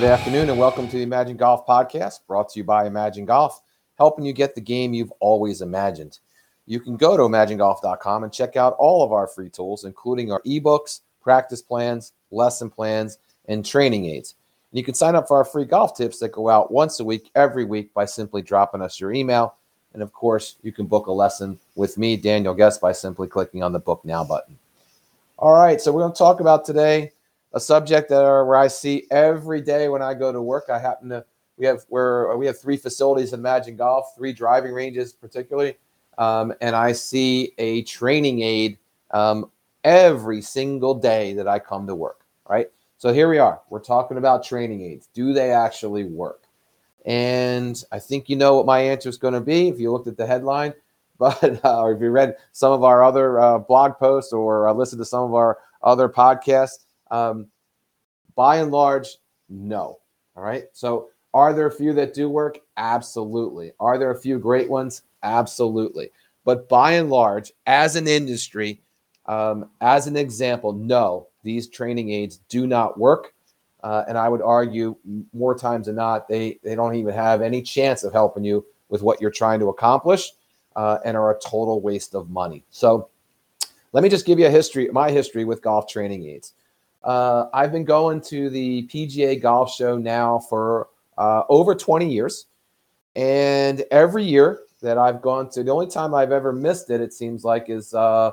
Good afternoon and welcome to the Imagine Golf podcast brought to you by Imagine Golf, helping you get the game you've always imagined. You can go to imaginegolf.com and check out all of our free tools, including our ebooks, practice plans, lesson plans, and training aids. And you can sign up for our free golf tips that go out once a week, every week, by simply dropping us your email. And of course, you can book a lesson with me, Daniel Guest, by simply clicking on the book now button. All right, so we're going to talk about today a subject that are, where I see every day when I go to work. I happen to we have where we have three facilities in Imagine Golf, three driving ranges particularly, um, and I see a training aid um, every single day that I come to work. Right. So here we are. We're talking about training aids. Do they actually work? And I think you know what my answer is going to be if you looked at the headline, but uh, or if you read some of our other uh, blog posts or uh, listened to some of our other podcasts. Um, by and large, no. All right. So, are there a few that do work? Absolutely. Are there a few great ones? Absolutely. But by and large, as an industry, um, as an example, no, these training aids do not work. Uh, and I would argue more times than not, they, they don't even have any chance of helping you with what you're trying to accomplish uh, and are a total waste of money. So let me just give you a history, my history with golf training aids. Uh, I've been going to the PGA Golf Show now for uh, over 20 years. And every year that I've gone to, the only time I've ever missed it, it seems like, is uh,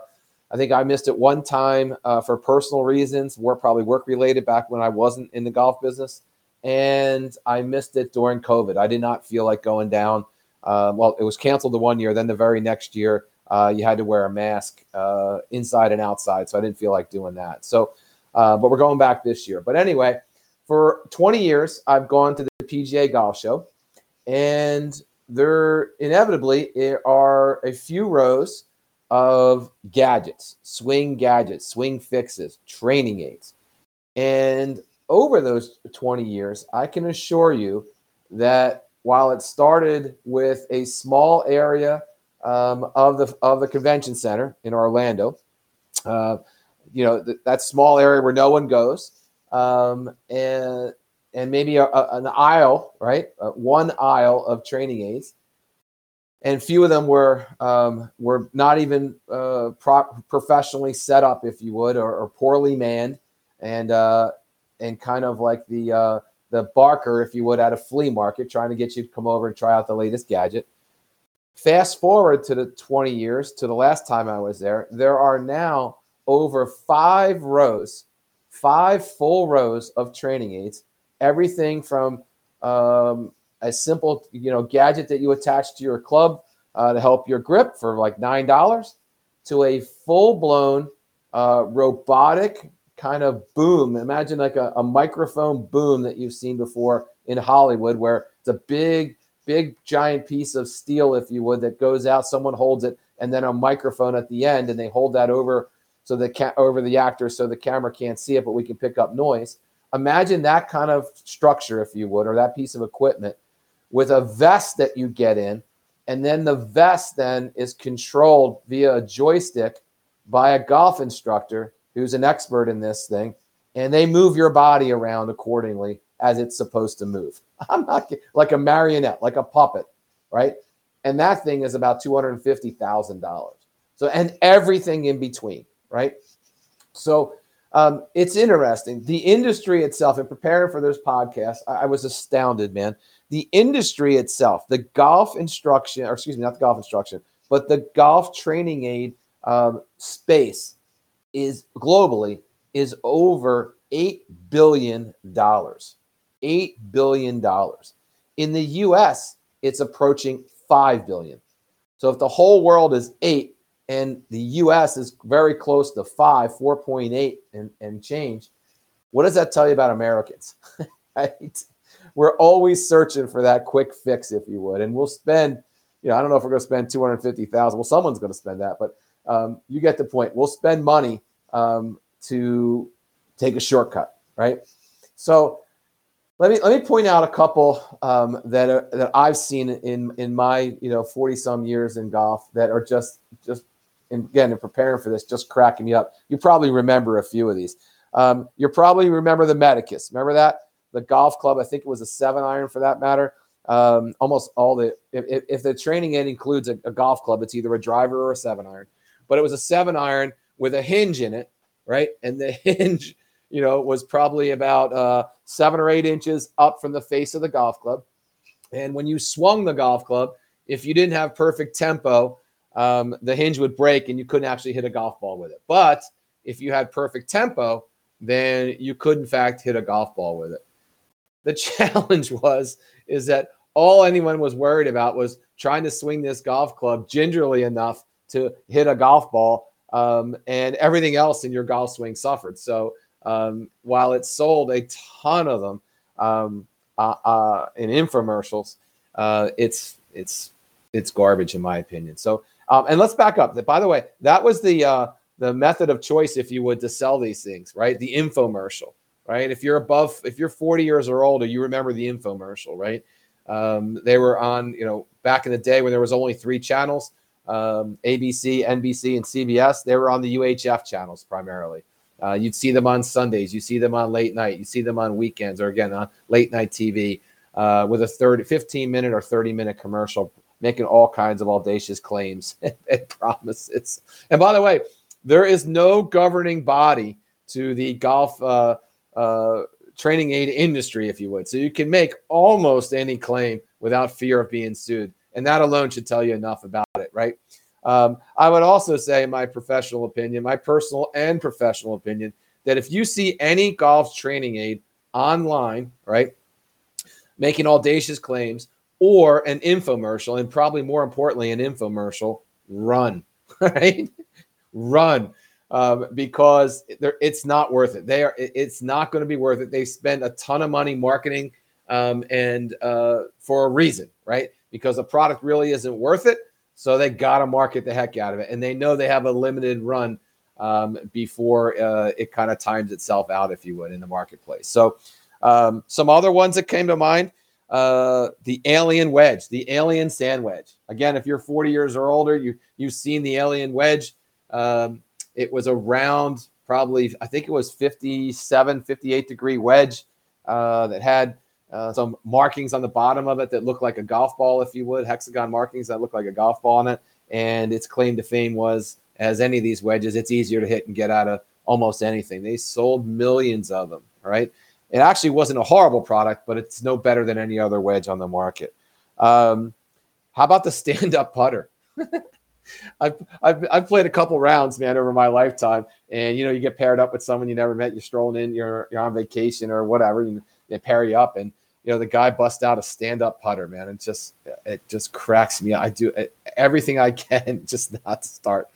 I think I missed it one time uh, for personal reasons, work probably work related back when I wasn't in the golf business. And I missed it during COVID. I did not feel like going down. Uh, well, it was canceled the one year. Then the very next year, uh, you had to wear a mask inside and outside. So I didn't feel like doing that. So uh, but we're going back this year. But anyway, for 20 years, I've gone to the PGA Golf Show, and there inevitably are a few rows of gadgets, swing gadgets, swing fixes, training aids. And over those 20 years, I can assure you that while it started with a small area um, of the of the convention center in Orlando, uh, you know th- that small area where no one goes, um, and and maybe a, a, an aisle, right? Uh, one aisle of training aids, and few of them were um, were not even uh, pro- professionally set up, if you would, or, or poorly manned, and uh, and kind of like the uh, the barker, if you would, at a flea market, trying to get you to come over and try out the latest gadget. Fast forward to the 20 years to the last time I was there, there are now over five rows, five full rows of training aids, everything from um, a simple, you know, gadget that you attach to your club uh, to help your grip for like nine dollars, to a full-blown uh, robotic kind of boom. Imagine like a, a microphone boom that you've seen before in Hollywood, where it's a big, big, giant piece of steel, if you would, that goes out. Someone holds it, and then a microphone at the end, and they hold that over so the ca- over the actor so the camera can't see it, but we can pick up noise. Imagine that kind of structure, if you would, or that piece of equipment with a vest that you get in, and then the vest then is controlled via a joystick by a golf instructor who's an expert in this thing, and they move your body around accordingly as it's supposed to move. I'm not like a marionette, like a puppet, right? And that thing is about two hundred and fifty thousand dollars. So and everything in between right? So um, it's interesting. The industry itself, in preparing for this podcast, I, I, was astounded, man. The industry itself, the golf instruction, or excuse me, not the golf instruction, but the golf training aid um, space is globally is over eight billion dollars. Eight billion dollars. In the U.S., it's approaching five billion. So if the whole world is eight, and the US is very close to five, 4.8 and, and change. What does that tell you about Americans? right? We're always searching for that quick fix, if you would. And we'll spend, you know, I don't know if we're going to spend 250,000. Well, someone's going to spend that, but um, you get the point. We'll spend money um, to take a shortcut, right? So let me let me point out a couple um, that are, that I've seen in in my you know 40 some years in golf that are just just and again, in preparing for this, just cracking me up. You probably remember a few of these. Um, you probably remember the Medicus. Remember that? the golf club. I think it was a seven iron for that matter. Um, almost all the if, if the training aid includes a, a golf club, it's either a driver or a seven iron. But it was a seven iron with a hinge in it, right? And the hinge, you know, was probably about uh, seven or eight inches up from the face of the golf club. And when you swung the golf club, if you didn't have perfect tempo, um, the hinge would break and you couldn't actually hit a golf ball with it. But if you had perfect tempo, then you could in fact hit a golf ball with it. The challenge was is that all anyone was worried about was trying to swing this golf club gingerly enough to hit a golf ball, um, and everything else in your golf swing suffered. So um, while it sold a ton of them um, uh, uh, in infomercials, uh, it's it's it's garbage in my opinion. So um, and let's back up. That By the way, that was the uh, the method of choice, if you would, to sell these things, right? The infomercial, right? If you're above, if you're 40 years or older, you remember the infomercial, right? Um, they were on, you know, back in the day when there was only three channels, um, ABC, NBC, and CBS. They were on the UHF channels primarily. Uh, you'd see them on Sundays. You see them on late night. You see them on weekends or again on late night TV uh, with a 30, 15 minute or 30 minute commercial making all kinds of audacious claims and, promises. And by the way, there is no governing body to the golf uh, uh, training aid industry, if you would. So you can make almost any claim without fear of being sued. And that alone should tell you enough about it, right? Um, I would also say, my professional opinion, my personal and professional opinion, that if you see any golf training aid online, right, making audacious claims, or an infomercial, and probably more importantly, an infomercial, run, right? run um, because it's not worth it. They are. It's not going to be worth it. They spend a ton of money marketing um, and uh, for a reason, right? Because the product really isn't worth it. So they got to market the heck out of it, and they know they have a limited run um, before uh, it kind of times itself out, if you would, in the marketplace. So um, some other ones that came to mind uh, the alien wedge, the alien sand wedge. Again, if you're 40 years or older, you you've seen the alien wedge. Um, it was a round, probably I think it was 57, 58 degree wedge uh, that had uh, some markings on the bottom of it that looked like a golf ball, if you would, hexagon markings that looked like a golf ball on it. And its claim to fame was, as any of these wedges, it's easier to hit and get out of almost anything. They sold millions of them, right? It actually wasn't a horrible product, but it's no better than any other wedge on the market. Um, how about the stand up putter? I've, I've, I've played a couple rounds, man, over my lifetime. And, you know, you get paired up with someone you never met, you're strolling in, you're, you're on vacation or whatever, and they pair you up. And, you know, the guy busts out a stand up putter, man. It just, it just cracks me. I do everything I can just not to start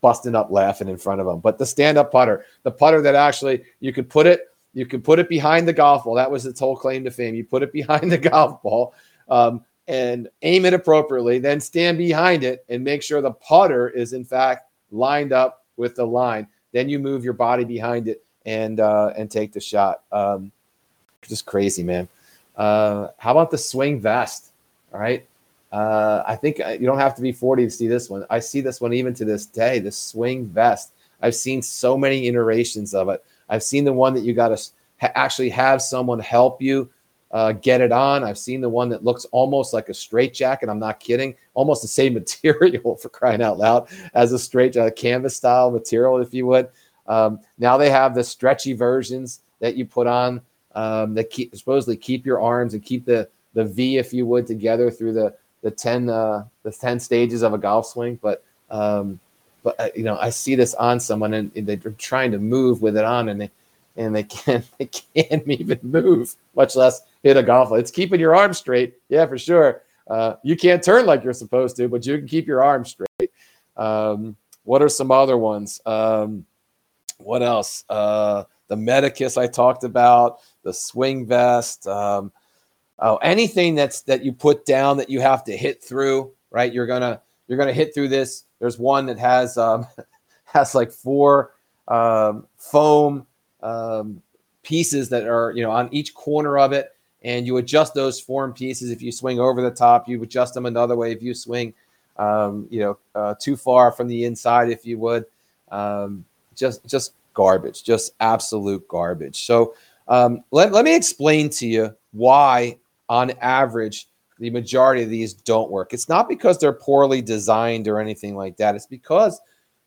busting up laughing in front of him. But the stand up putter, the putter that actually you could put it you can put it behind the golf ball. That was its whole claim to fame. You put it behind the golf ball um, and aim it appropriately, then stand behind it and make sure the putter is, in fact, lined up with the line. Then you move your body behind it and uh, and take the shot. Um, just crazy, man. Uh, how about the swing vest? All right. Uh, I think uh, you don't have to be 40 to see this one. I see this one even to this day, the swing vest. I've seen so many iterations of it. I've seen the one that you got to ha- actually have someone help you uh, get it on. I've seen the one that looks almost like a straight jacket. I'm not kidding. Almost the same material for crying out loud as a straight uh, canvas style material, if you would. Um, now they have the stretchy versions that you put on um, that keep supposedly keep your arms and keep the the V, if you would, together through the the ten uh, the ten stages of a golf swing. But um, but uh, you know, I see this on someone and, they're trying to move with it on, and they and they can't they can't even move, much less hit a golf. Ball. It's keeping your arm straight, yeah, for sure. Uh, you can't turn like you're supposed to, but you can keep your arm straight. Um, what are some other ones? Um, what else? Uh, the Medicus I talked about, the swing vest. Um, oh, anything that's that you put down that you have to hit through, right? You're gonna you're gonna hit through this there's one that has um, has like four um, foam um, pieces that are you know on each corner of it, and you adjust those foam pieces. If you swing over the top, you adjust them another way. If you swing, um, you know, uh, too far from the inside, if you would, um, just just garbage, just absolute garbage. So Um, let, let me explain to you why, on average, the majority of these don't work. It's not because they're poorly designed or anything like that. It's because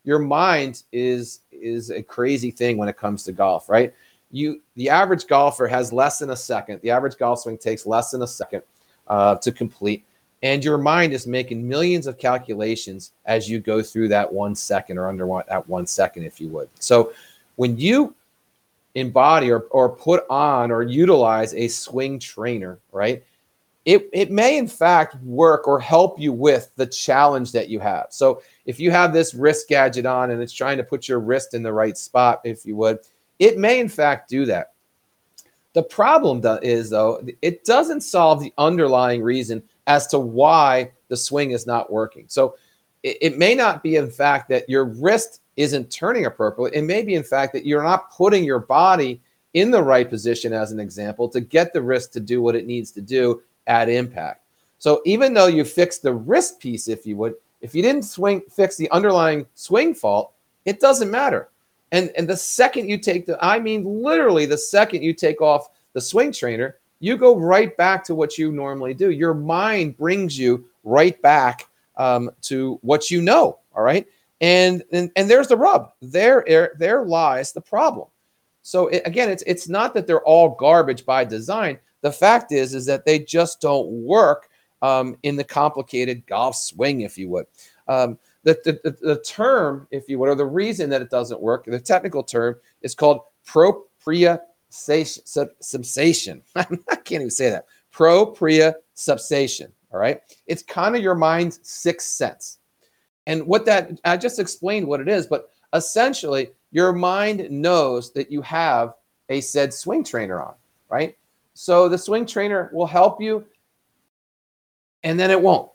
your mind is is a crazy thing when it comes to golf, right? You the average golfer has less than a second. The average golf swing takes less than a second uh, to complete, and your mind is making millions of calculations as you go through that one second or under one, that one second, if you would. So when you embody or, or put on or utilize a swing trainer, right? It, it may in fact work or help you with the challenge that you have. So if you have this wrist gadget on and it's trying to put your wrist in the right spot, if you would, it may in fact do that. The problem is though, it doesn't solve the underlying reason as to why the swing is not working. So it, it may not be in fact that your wrist isn't turning appropriately. It may be, in fact, that you're not putting your body in the right position, as an example, to get the wrist to do what it needs to do at impact. So even though you fix the wrist piece, if you would, if you didn't swing fix the underlying swing fault, it doesn't matter. And and the second you take the, I mean literally the second you take off the swing trainer, you go right back to what you normally do. Your mind brings you right back um, to what you know. All right. And, and and there's the rub. There there lies the problem. So it, again, it's it's not that they're all garbage by design. The fact is is that they just don't work um, in the complicated golf swing, if you would. Um, the, the, the, term, if you would, or the reason that it doesn't work, the technical term is called proprioception. I can't even say that. Proprioception. All right. It's kind of your mind's sixth sense. And what that, I just explained what it is, but essentially, your mind knows that you have a said swing trainer on, right? So the swing trainer will help you and then it won't.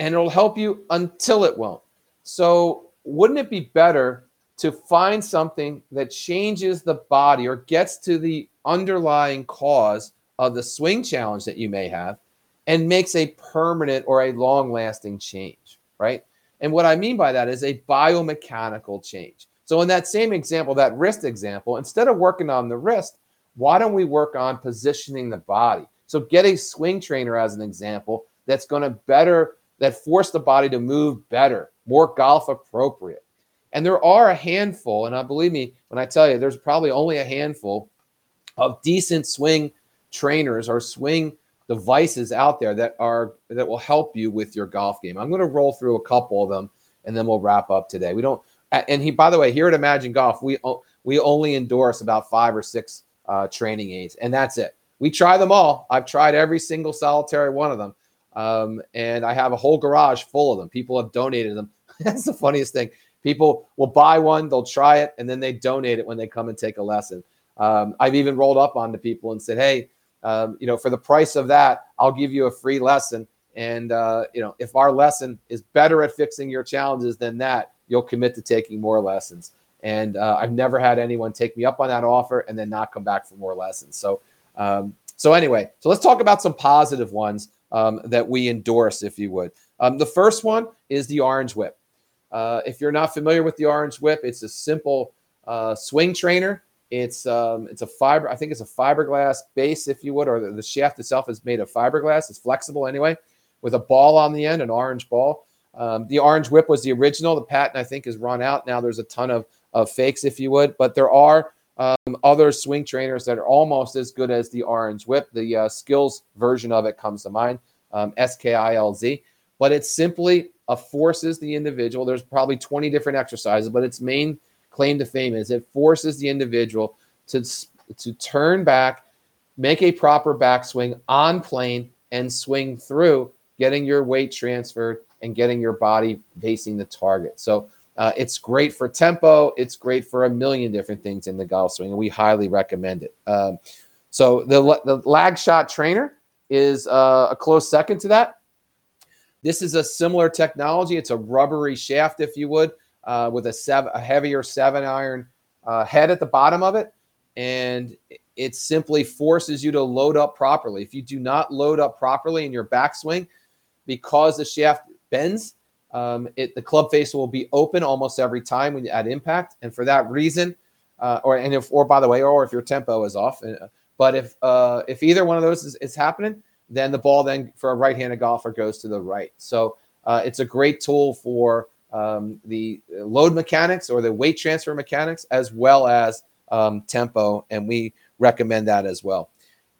And it'll help you until it won't. So wouldn't it be better to find something that changes the body or gets to the underlying cause of the swing challenge that you may have and makes a permanent or a long lasting change, right? And what I mean by that is a biomechanical change. So, in that same example, that wrist example, instead of working on the wrist, why don't we work on positioning the body? So, get a swing trainer as an example that's going to better, that force the body to move better, more golf appropriate. And there are a handful, and I believe me when I tell you, there's probably only a handful of decent swing trainers or swing devices out there that are that will help you with your golf game. I'm going to roll through a couple of them and then we'll wrap up today. We don't and he by the way, here at Imagine Golf, we we only endorse about 5 or 6 uh, training aids and that's it. We try them all. I've tried every single solitary one of them. Um, and I have a whole garage full of them. People have donated them. that's the funniest thing. People will buy one, they'll try it, and then they donate it when they come and take a lesson. Um, I've even rolled up onto people and said, "Hey, um, you know, for the price of that, I'll give you a free lesson. And uh, you know, if our lesson is better at fixing your challenges than that, you'll commit to taking more lessons. And uh, I've never had anyone take me up on that offer and then not come back for more lessons. So, um, so anyway, so let's talk about some positive ones um, that we endorse, if you would. Um, the first one is the Orange Whip. Uh, if you're not familiar with the Orange Whip, it's a simple uh, swing trainer it's um, it's a fiber. I think it's a fiberglass base, if you would, or the, the shaft itself is made of fiberglass. It's flexible anyway, with a ball on the end, an orange ball. Um, the orange whip was the original. The patent I think is run out now. There's a ton of of fakes, if you would, but there are um, other swing trainers that are almost as good as the orange whip. The uh, skills version of it comes to mind, um, SKILZ, but it simply uh, forces the individual. There's probably 20 different exercises, but its main claim to fame is it forces the individual to to turn back, make a proper backswing on plane, and swing through, getting your weight transferred and getting your body facing the target. So uh, it's great for tempo. It's great for a million different things in the golf swing, and we highly recommend it. Um, so the the lag shot trainer is uh, a close second to that. This is a similar technology. It's a rubbery shaft, if you would, uh, with a seven, a heavier seven iron uh, head at the bottom of it, and it simply forces you to load up properly. If you do not load up properly in your backswing, because the shaft bends, um, it, the club face will be open almost every time when you, at impact, and for that reason, uh, or and if or by the way, or if your tempo is off. Uh, but if uh, if either one of those is, is happening, then the ball then for a right-handed golfer goes to the right. So uh, it's a great tool for um, the load mechanics or the weight transfer mechanics as well as um, tempo, and we recommend that as well.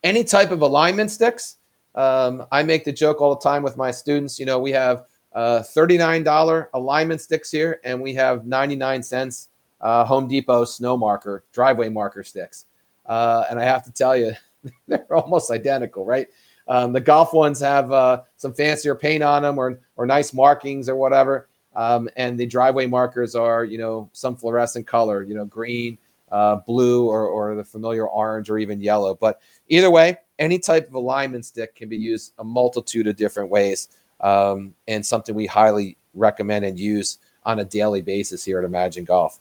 Any type of alignment sticks. Um, I make the joke all the time with my students. You know, we have uh, $39 alignment sticks here, and we have 99 cents uh, Home Depot snow marker, driveway marker sticks. Uh, and I have to tell you, they're almost identical, right? Um, the golf ones have uh, some fancier paint on them or, or nice markings or whatever. Um, and the driveway markers are, you know, some fluorescent color, you know, green, uh, blue, or, or the familiar orange or even yellow. But either way, any type of alignment stick can be used a multitude of different ways um, and something we highly recommend and use on a daily basis here at Imagine Golf.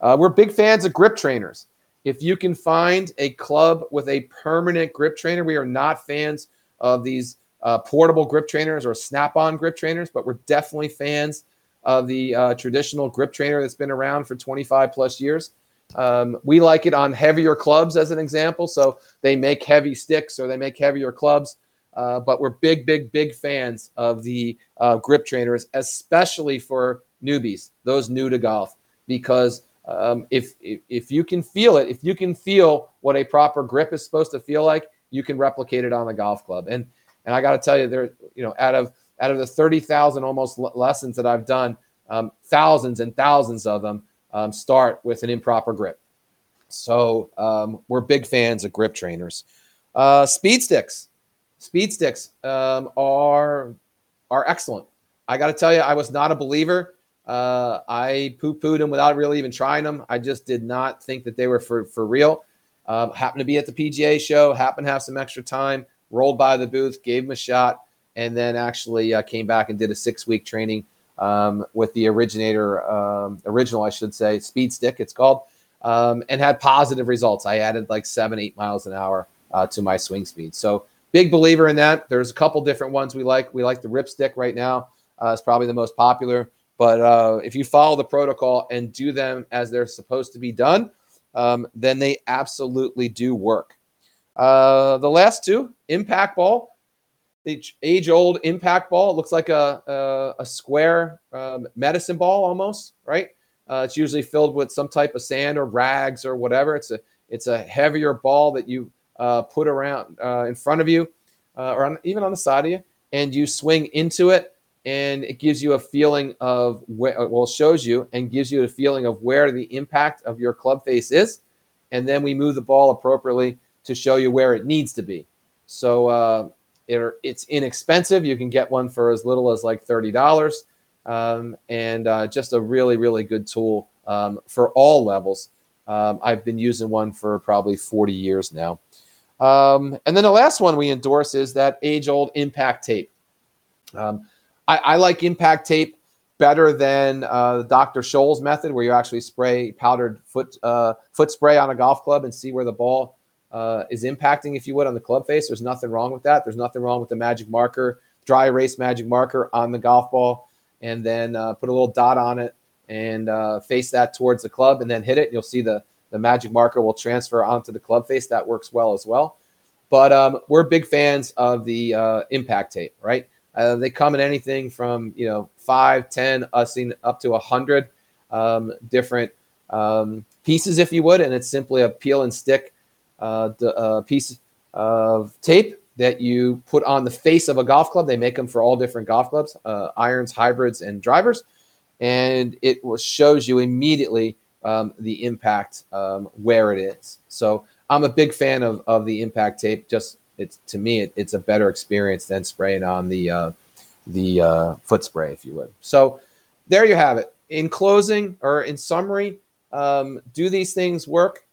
Uh, we're big fans of grip trainers. If you can find a club with a permanent grip trainer, we are not fans of these uh, portable grip trainers or snap on grip trainers, but we're definitely fans of the uh, traditional grip trainer that's been around for 25 plus years. Um, we like it on heavier clubs, as an example. So they make heavy sticks or they make heavier clubs. Uh, but we're big, big, big fans of the uh, grip trainers, especially for newbies, those new to golf, because um, if, if if you can feel it, if you can feel what a proper grip is supposed to feel like, you can replicate it on the golf club. And and I got to tell you, there, you know, out of out of the thirty thousand almost lessons that I've done, um, thousands and thousands of them um, start with an improper grip. So um, we're big fans of grip trainers. Uh, speed sticks, speed sticks um, are are excellent. I got to tell you, I was not a believer uh, I poo pooed them without really even trying them. I just did not think that they were for, for real. Um, happened to be at the PGA show, happened to have some extra time, rolled by the booth, gave them a shot, and then actually uh, came back and did a six week training um, with the originator, um, original, I should say, Speed Stick, it's called, um, and had positive results. I added like seven, eight miles an hour uh, to my swing speed. So, big believer in that. There's a couple different ones we like. We like the Rypstick right now, uh, it's probably the most popular. But uh, if you follow the protocol and do them as they're supposed to be done, um, then they absolutely do work. Uh, the last two, impact ball, the age old impact ball. It looks like a, a, a square um, medicine ball almost, right? Uh, it's usually filled with some type of sand or rags or whatever. It's a it's a heavier ball that you uh, put around uh, in front of you uh, or on, even on the side of you, and you swing into it and it gives you a feeling of where uh, well shows you and gives you a feeling of where the impact of your club face is and then we move the ball appropriately to show you where it needs to be. So uh, it, it's inexpensive. You can get one for as little as like $30 um, and uh, just a really really good tool um, for all levels. Um, i've been using one for probably 40 years now um, and then the last one we endorse is that age old impact tape um, I, I like impact tape better than uh, Dr. Scholl's method, where you actually spray powdered foot uh, foot spray on a golf club and see where the ball uh, is impacting, if you would, on the club face. There's nothing wrong with that. There's nothing wrong with the magic marker, dry erase magic marker on the golf ball, and then uh, put a little dot on it and uh, face that towards the club, and then hit it. You'll see the the magic marker will transfer onto the club face. That works well as well. But um, we're big fans of the uh, impact tape, right? Uh, they come in anything from you know five, ten, using up to a hundred um, different um, pieces, if you would, and it's simply a peel and stick uh, the, uh, piece of tape that you put on the face of a golf club. They make them for all different golf clubs, uh, irons, hybrids, and drivers, and it shows you immediately um, the impact um, where it is. So I'm a big fan of of the impact tape. Just it's to me it, it's a better experience than spraying on the uh, the uh, foot spray, if you would. So there you have it. In closing or in summary, um, do these things work?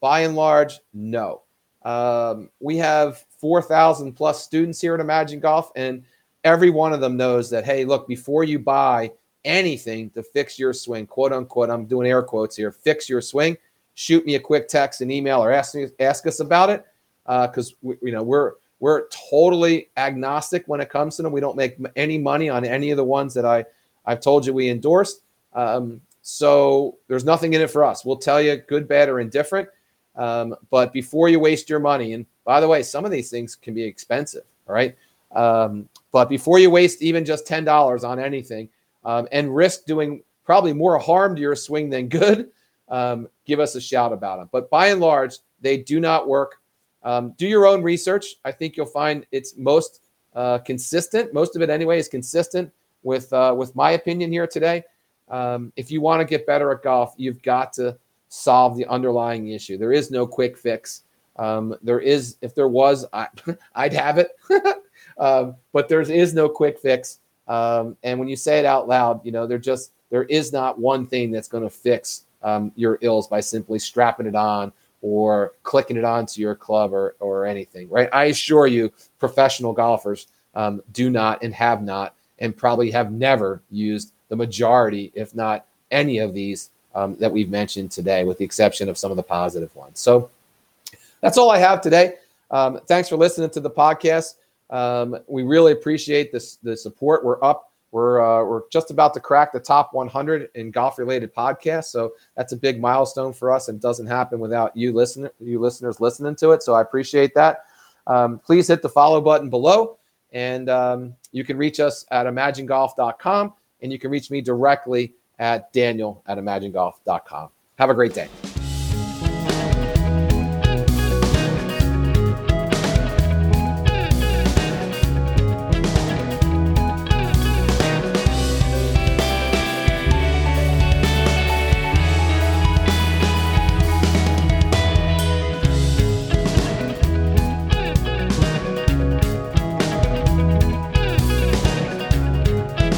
By and large, no. Um, we have 4,000 plus students here at Imagine Golf, and every one of them knows that, hey, look, before you buy anything to fix your swing, quote unquote, I'm doing air quotes here, fix your swing, shoot me a quick text, an email, or ask, me, ask us about it because uh, you know we're we're totally agnostic when it comes to them. We don't make any money on any of the ones that I I've told you we endorsed. Um, so there's nothing in it for us. We'll tell you good, bad, or indifferent. Um, but before you waste your money, and by the way, some of these things can be expensive. All right. Um, but before you waste even just ten dollars on anything um, and risk doing probably more harm to your swing than good, um, give us a shout about them. But by and large, they do not work. Um, do your own research. I think you'll find it's most uh, consistent. Most of it, anyway, is consistent with uh, with my opinion here today. Um, if you want to get better at golf, you've got to solve the underlying issue. There is no quick fix. Um, there is, if there was, I, would have it, um, but there is no quick fix. Um, and when you say it out loud, you know, there just there is not one thing that's going to fix um, your ills by simply strapping it on or clicking it onto your club or or anything, right? I assure you, professional golfers um, do not and have not and probably have never used the majority, if not any of these um, that we've mentioned today, with the exception of some of the positive ones. So that's all I have today. Um, thanks for listening to the podcast. Um, we really appreciate this the support. We're up. We're uh, we're just about to crack the top 100 in golf related podcasts. So that's a big milestone for us, and doesn't happen without you listener you listeners listening to it. So I appreciate that. Um, please hit the follow button below, and um, you can reach us at imaginegolf.com, and you can reach me directly at daniel at imaginegolf.com. Have a great day.